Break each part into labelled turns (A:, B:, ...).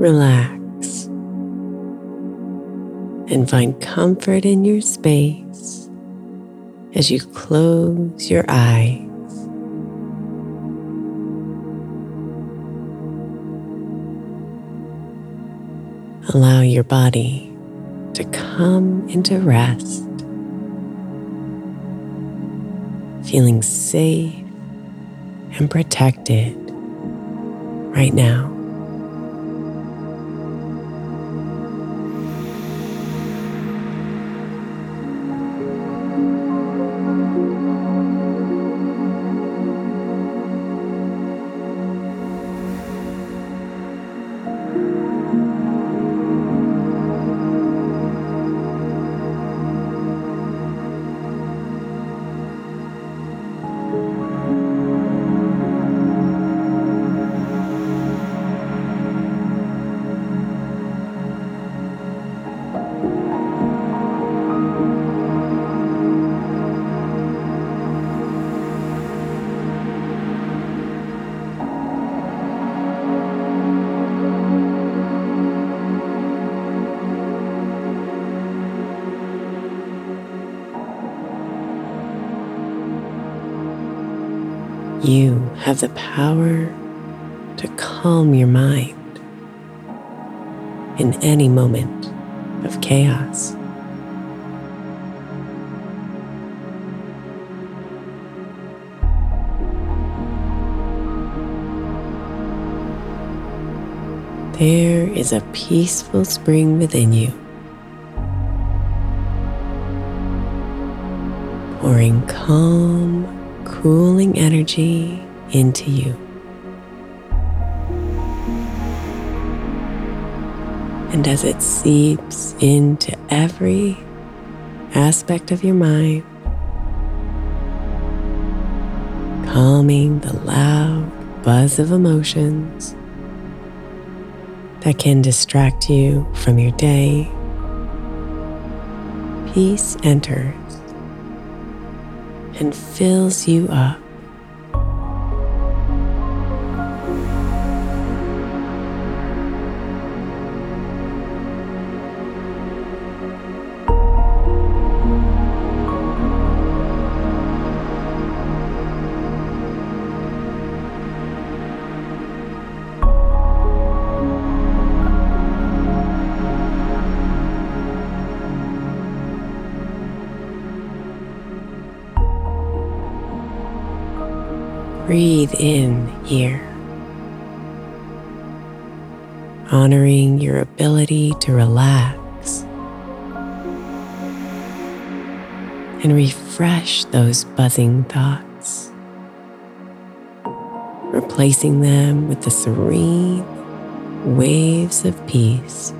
A: Relax, and find comfort in your space as you close your eyes. Allow your body to come into rest, feeling safe and protected right now. You have the power to calm your mind in any moment of chaos. There is a peaceful spring within you, pouring calm cooling energy into you. And as it seeps into every aspect of your mind, calming the loud buzz of emotions that can distract you from your day, peace enters and fills you up. Breathe in here, honoring your ability to relax and refresh those buzzing thoughts, replacing them with the serene waves of peace.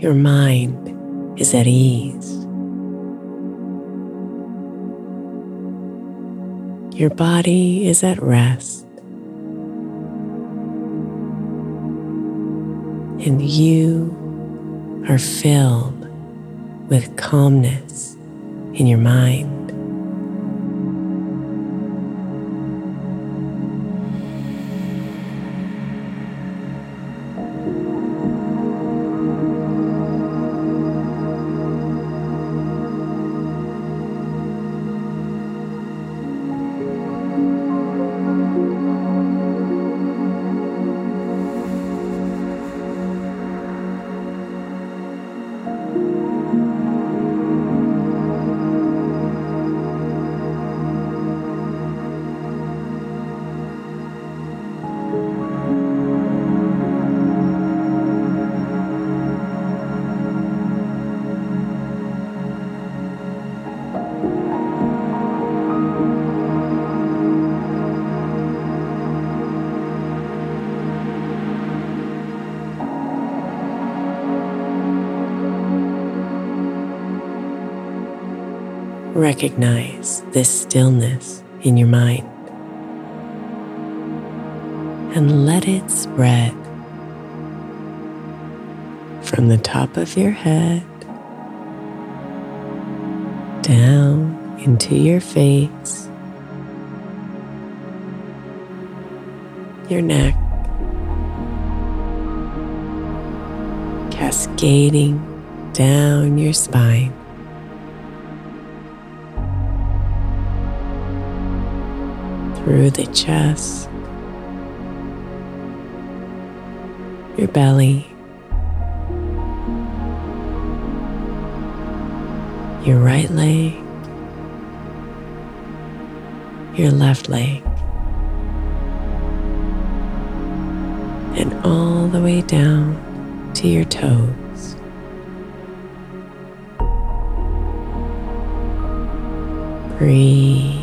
A: Your mind is at ease. Your body is at rest. And you are filled with calmness in your mind. Recognize this stillness in your mind and let it spread from the top of your head down into your face, your neck, cascading down your spine. Through the chest, your belly, your right leg, your left leg, and all the way down to your toes. Breathe.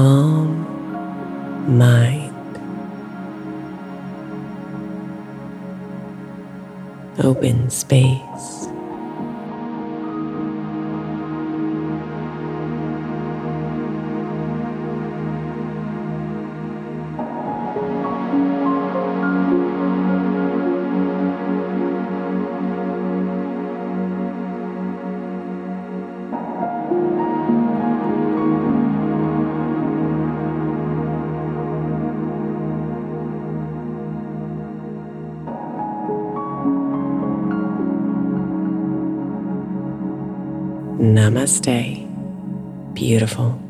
A: Calm mind. Open space. Namaste. Beautiful.